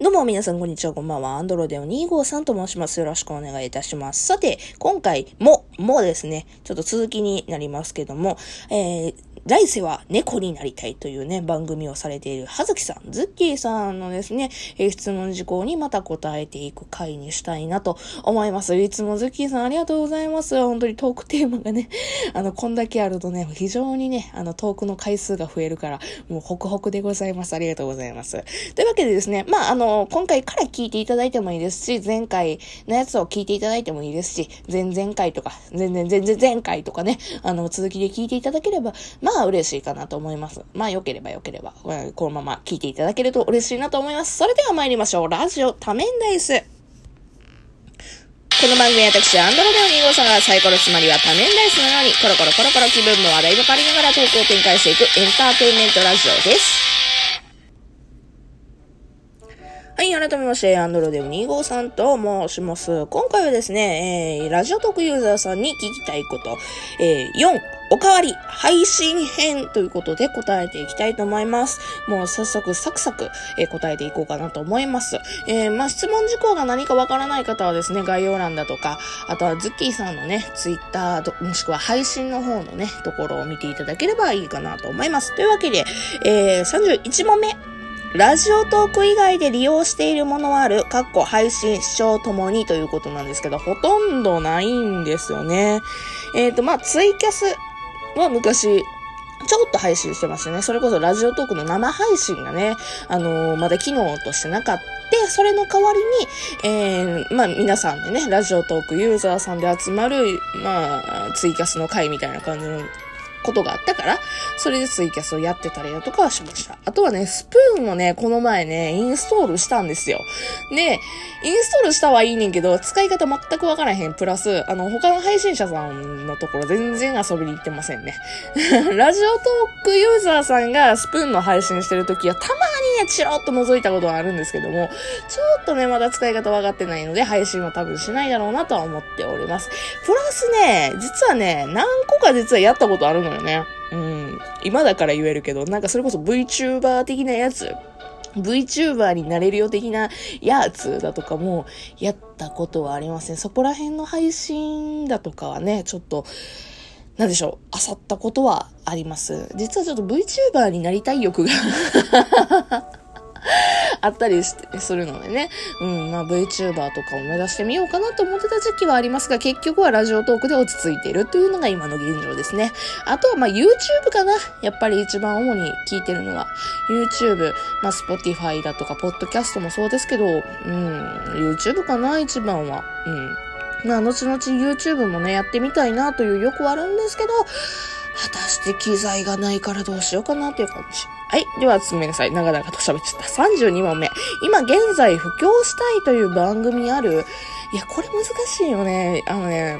どうも皆さんこんにちは、こんばんは。アンドロデオ253と申します。よろしくお願いいたします。さて、今回も、もですね、ちょっと続きになりますけども、えー、来世は猫になりたいというね、番組をされているはずきさん、ズッキーさんのですね、え、質問事項にまた答えていく回にしたいなと思います。いつもズッキーさんありがとうございます。本当にトークテーマがね、あの、こんだけあるとね、非常にね、あの、トークの回数が増えるから、もうホクホクでございます。ありがとうございます。というわけでですね、まあ、あの、今回から聞いていただいてもいいですし、前回のやつを聞いていただいてもいいですし、前々回とか、全然全然前回とかね、あの、続きで聞いていただければ、まあ、まあ嬉しいかなと思います。まあ、良ければ良ければ、このまま聞いていただけると嬉しいなと思います。それでは参りましょう。ラジオ多面ダイス。この番組は私、アンドロデオ2号さんがサイコロつまりは多面ダイスのように、コロコロコロコロ気分の話題を借りながらトークを展開していくエンターテインメントラジオです。はい、改めまして、アンドロデオ253と申します。今回はですね、えー、ラジオトークユーザーさんに聞きたいこと、えー、4、おかわり配信編ということで答えていきたいと思います。もう早速サクサク、えー、答えていこうかなと思います。えー、まあ、質問事項が何かわからない方はですね、概要欄だとか、あとはズッキーさんのね、ツイッターもしくは配信の方のね、ところを見ていただければいいかなと思います。というわけで、えー、31問目。ラジオトーク以外で利用しているものはある、かっこ配信、視聴ともにということなんですけど、ほとんどないんですよね。えっ、ー、と、まあ、ツイキャスは昔、ちょっと配信してましたね。それこそラジオトークの生配信がね、あのー、まだ機能としてなかった。それの代わりに、えー、まあ皆さんでね、ラジオトークユーザーさんで集まる、まあ、ツイキャスの会みたいな感じのことがあったから、それでツイキャスをやってたりだとかはしました。あとはね、スプーンをね、この前ね、インストールしたんですよ。で、インストールしたはいいねんけど、使い方全くわからへん。プラス、あの、他の配信者さんのところ全然遊びに行ってませんね。ラジオトークユーザーさんがスプーンの配信してるときは、たまにね、チロッと覗いたことはあるんですけども、ちょっとね、まだ使い方わかってないので、配信は多分しないだろうなとは思っております。プラスね、実はね、何個か実はやったことあるのよね。うん。今だから言えるけど、なんかそれこそ VTuber 的なやつ。VTuber になれるよ的なやつだとかもやったことはありません。そこら辺の配信だとかはね、ちょっと、なんでしょう、漁ったことはあります。実はちょっと VTuber になりたい欲が あったりするのでね。うん、まあ VTuber とかを目指してみようかなと思ってた時期はありますが、結局はラジオトークで落ち着いているというのが今の現状ですね。あとはまあ YouTube かな。やっぱり一番主に聞いてるのは YouTube、まあ Spotify だとか、ポッドキャストもそうですけど、うん、YouTube かな、一番は。うん。まあ、後々 YouTube もね、やってみたいなという欲はあるんですけど、果たして機材がないからどうしようかなっていう感じ。はい。では、ごめんなさい。長々と喋っちゃった。32問目。今現在、布教したいという番組ある？いや、これ難しいよね。あのね、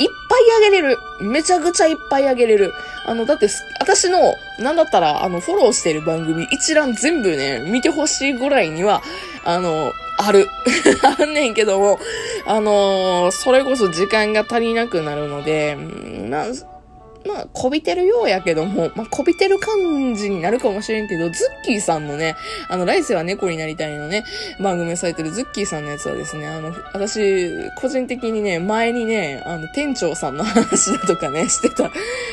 いっぱいあげれる。めちゃくちゃいっぱいあげれる。あの、だって、私の、なんだったら、あの、フォローしてる番組一覧全部ね、見てほしいぐらいには、あの、ある。あんねんけども、あの、それこそ時間が足りなくなるので、まあ、まあ、こびてるようやけども、まあ、こびてる感じになるかもしれんけど、ズッキーさんのね、あの、来世は猫になりたいのね、番組をされてるズッキーさんのやつはですね、あの、私、個人的にね、前にね、あの、店長さんの話だとかね、してた。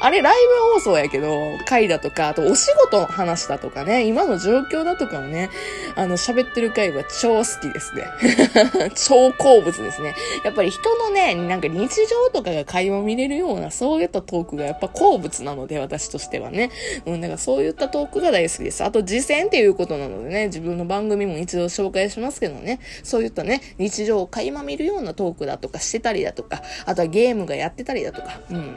あれ、ライブ放送やけど、回だとか、あと、お仕事の話だとかね、今の状況だとかをね、あの、喋ってる回は超好きですね。超好物ですね。やっぱり人のね、なんか日常とかが会話見れるような、そういったトークがやっぱ好物なので、私としてはね。うん、だからそういったトークが大好きです。あと、実践っていうことなのでね、自分の番組も一度紹介しますけどね、そういったね、日常を垣間見るようなトークだとかしてたりだとか、あとはゲームがやってたりだとか、うん。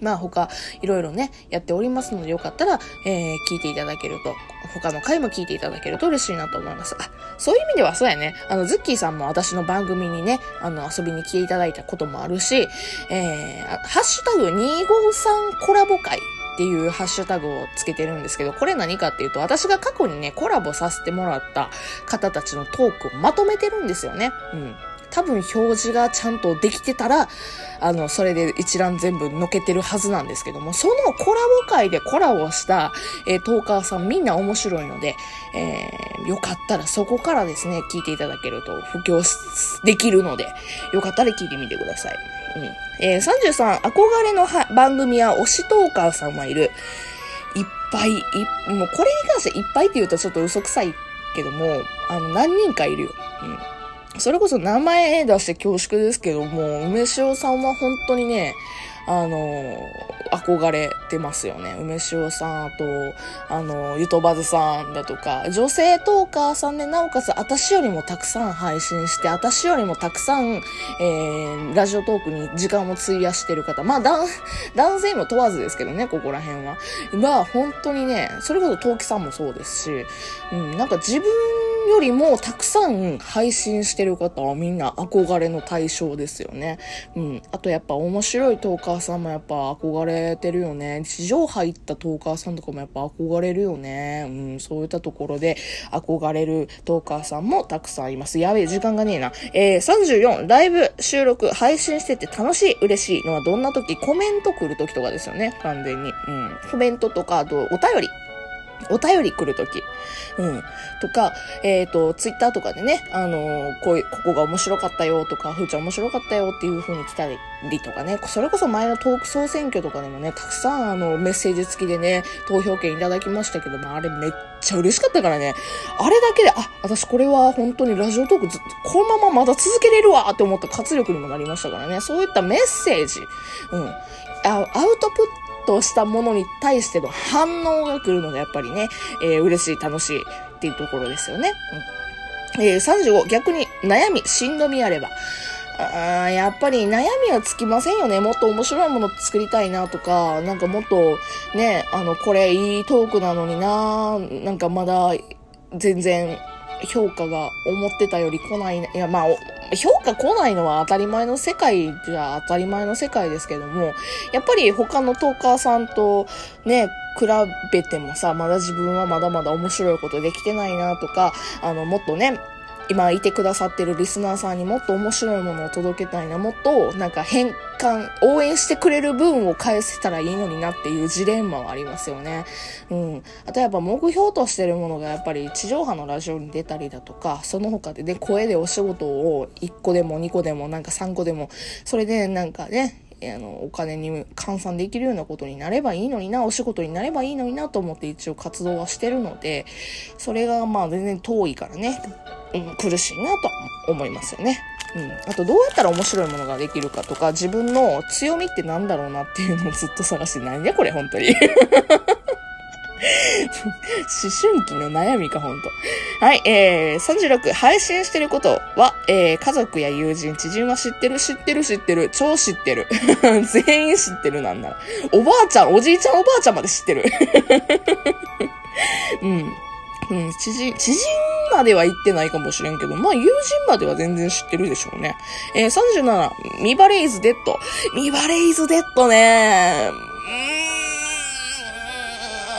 まあ他、いろいろね、やっておりますので、よかったら、えー、聞いていただけると、他の回も聞いていただけると嬉しいなと思います。あ、そういう意味ではそうやね。あの、ズッキーさんも私の番組にね、あの、遊びに来ていただいたこともあるし、えー、ハッシュタグ253コラボ会っていうハッシュタグをつけてるんですけど、これ何かっていうと、私が過去にね、コラボさせてもらった方たちのトークをまとめてるんですよね。うん。多分表示がちゃんとできてたら、あの、それで一覧全部のけてるはずなんですけども、そのコラボ会でコラボした、えー、トーカーさんみんな面白いので、えー、よかったらそこからですね、聞いていただけると布教できるので、よかったら聞いてみてください。うん。えー、33、憧れの番組は推しトーカーさんはいる。いっぱい、い、もうこれに関していっぱいって言うとちょっと嘘くさいけども、あの、何人かいるよ。うん。それこそ名前出して恐縮ですけども、梅塩さんは本当にね、あの、憧れてますよね。梅塩さん、あと、あの、ゆとばずさんだとか、女性トーカーさんで、なおかつ、私よりもたくさん配信して、私よりもたくさん、えー、ラジオトークに時間を費やしてる方、まあ、男性も問わずですけどね、ここら辺は。が、本当にね、それこそ陶器さんもそうですし、うん、なんか自分よりもたくさん配信してる方はみんな憧れの対象ですよね。うん。あとやっぱ面白いトーカーさんもやっぱ憧れてるよね。地上入ったトーカーさんとかもやっぱ憧れるよね。うん。そういったところで憧れるトーカーさんもたくさんいます。やべえ、時間がねえな。えー、34、ライブ収録配信してて楽しい、嬉しいのはどんな時？コメント来る時とかですよね。完全に。うん。コメントとか、あとお便り。お便り来るとき。うん。とか、えっ、ー、と、ツイッターとかでね、あのー、こういう、ここが面白かったよとか、ふーちゃん面白かったよっていう風に来たりとかね、それこそ前のトーク総選挙とかでもね、たくさんあの、メッセージ付きでね、投票権いただきましたけども、あれめっちゃ嬉しかったからね、あれだけで、あ、私これは本当にラジオトークずこのまままだ続けれるわって思った活力にもなりましたからね、そういったメッセージ、うん。アウトプットとしたものに対しての反応が来るのがやっぱりね、えー、嬉しい、楽しいっていうところですよね。うん、えー、35、逆に悩み、しんどみあれば。あやっぱり悩みはつきませんよね。もっと面白いもの作りたいなとか、なんかもっとね、あの、これいいトークなのにな、なんかまだ全然評価が思ってたより来ない、いやまあ、評価来ないのは当たり前の世界じゃ当たり前の世界ですけども、やっぱり他のトーカーさんとね、比べてもさ、まだ自分はまだまだ面白いことできてないなとか、あの、もっとね、今いてくださってるリスナーさんにもっと面白いものを届けたいな、もっとなんか変換、応援してくれる分を返せたらいいのになっていうジレンマはありますよね。うん。あとやっぱ目標としてるものがやっぱり地上波のラジオに出たりだとか、その他でね、声でお仕事を1個でも2個でもなんか3個でも、それでなんかね、あの、お金に換算できるようなことになればいいのにな、お仕事になればいいのになと思って一応活動はしてるので、それがまあ全然遠いからね、うん、苦しいなと思いますよね。うん。あと、どうやったら面白いものができるかとか、自分の強みってなんだろうなっていうのをずっと探してないね、これ、本当に。思春期の悩みか、ほんと。はい、えー、36、配信してることは、えー、家族や友人、知人は知ってる、知ってる、知ってる、超知ってる。全員知ってるなんなら。おばあちゃん、おじいちゃん、おばあちゃんまで知ってる。うん。うん、知人、知人までは行ってないかもしれんけど、まあ友人までは全然知ってるでしょうね。えー、37、身バレ is dead。身バレ is deadねう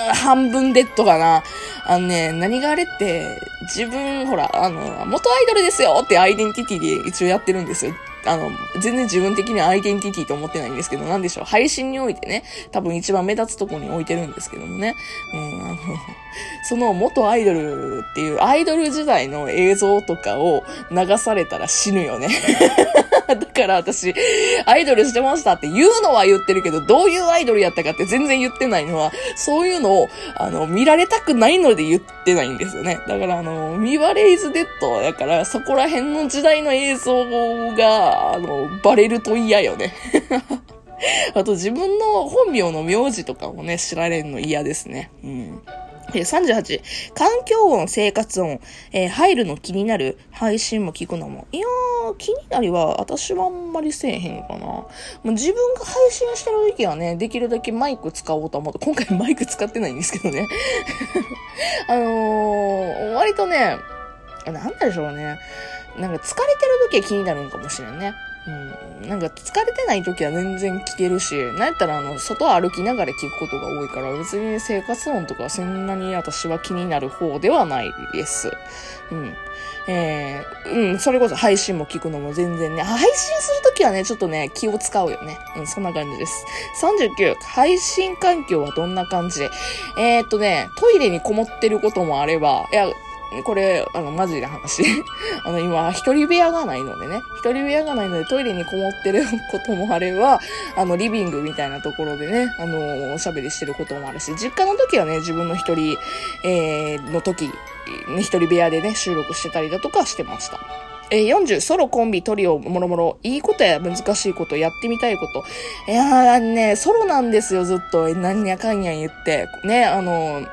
ーん、半分デッドかな。あのね、何があれって、自分、ほら、あの、元アイドルですよってアイデンティティで一応やってるんですよ。あの、全然自分的にはアイデンティティと思ってないんですけど、なんでしょう、配信においてね、多分一番目立つとこに置いてるんですけどもね。うん、あの、その元アイドルっていうアイドル時代の映像とかを流されたら死ぬよね。だから私、アイドルしてましたって言うのは言ってるけど、どういうアイドルやったかって全然言ってないのは、そういうのを、あの、見られたくないので言ってないんですよね。だからあの、ミワレイズデッドやから、そこら辺の時代の映像が、あの、バレると嫌よね。あと自分の本名の名字とかもね、知られるの嫌ですね。うん。38、環境音、生活音、えー、入るの気になる配信も聞くのも。いやー、気になりは私はあんまりせえへんかな。もう自分が配信してる時はね、できるだけマイク使おうと思って、今回マイク使ってないんですけどね。あのー、割とね、なんでしょうね。なんか疲れてる時は気になるんかもしれんね。なんか疲れてない時は全然聞けるし、なんやったらあの、外歩きながら聞くことが多いから、別に生活音とかそんなに私は気になる方ではないです。うん。えー、うん、それこそ配信も聞くのも全然ね、配信するときはね、ちょっとね、気を使うよね。うん、そんな感じです。39、配信環境はどんな感じで？えー、っとね、トイレにこもってることもあれば、いや、これ、あの、マジな話。あの、今、一人部屋がないのでね。一人部屋がないので、トイレにこもってることもあれば、あの、リビングみたいなところでね、あの、おしゃべりしてることもあるし、実家の時はね、自分の一人、えー、の時、一人部屋でね、収録してたりだとかしてました。えー、40、ソロ、コンビ、トリオ、もろもろ、いいことや難しいこと、やってみたいこと。いやーね、ソロなんですよ、ずっと。え、なんやかんや言って。ね、あの、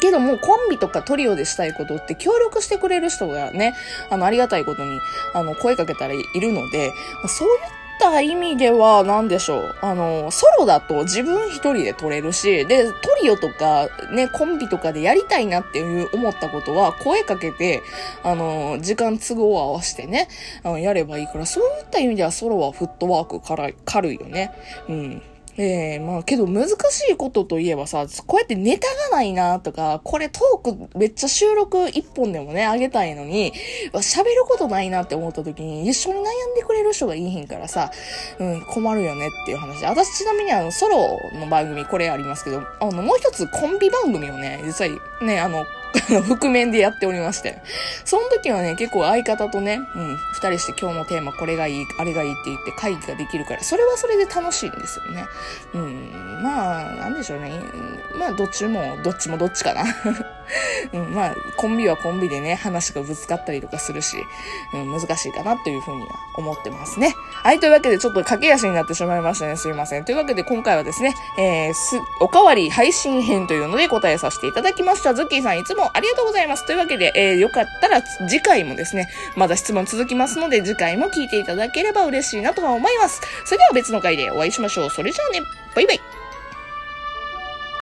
けども、コンビとかトリオでしたいことって協力してくれる人がね、あの、ありがたいことに、あの、声かけたらいるので、そういった意味では、なんでしょう。あの、ソロだと自分一人で撮れるし、で、トリオとか、ね、コンビとかでやりたいなっていう思ったことは、声かけて、あの、時間都合を合わせてね、あのやればいいから、そういった意味ではソロはフットワークから軽いよね。うん。ええー、まあけど難しいことといえばさ、こうやってネタがないなとか、これトークめっちゃ収録一本でもね、あげたいのに、喋ることないなって思った時に一緒に悩んでくれる人がいいへんからさ、うん、困るよねっていう話。私ちなみにあの、ソロの番組これありますけど、あの、もう一つコンビ番組をね、実際ね、あの、覆面でやっておりまして。その時はね、結構相方とね、うん、二人して今日のテーマこれがいい、あれがいいって言って会議ができるから、それはそれで楽しいんですよね。うん、まあ、なんでしょうね。まあ、どっちも、どっちもどっちかな。うん、まあ、コンビはコンビでね、話がぶつかったりとかするし、うん、難しいかなというふうには思ってますね。はい、というわけでちょっと駆け足になってしまいましたね。すいません。というわけで今回はですね、えー、す、おかわり配信編というので答えさせていただきました。ズッキーさんいつもありがとうございます。というわけで、えー、よかったら次回もですね、まだ質問続きますので、次回も聞いていただければ嬉しいなとは思います。それでは別の回でお会いしましょう。それじゃあね、バイバイ。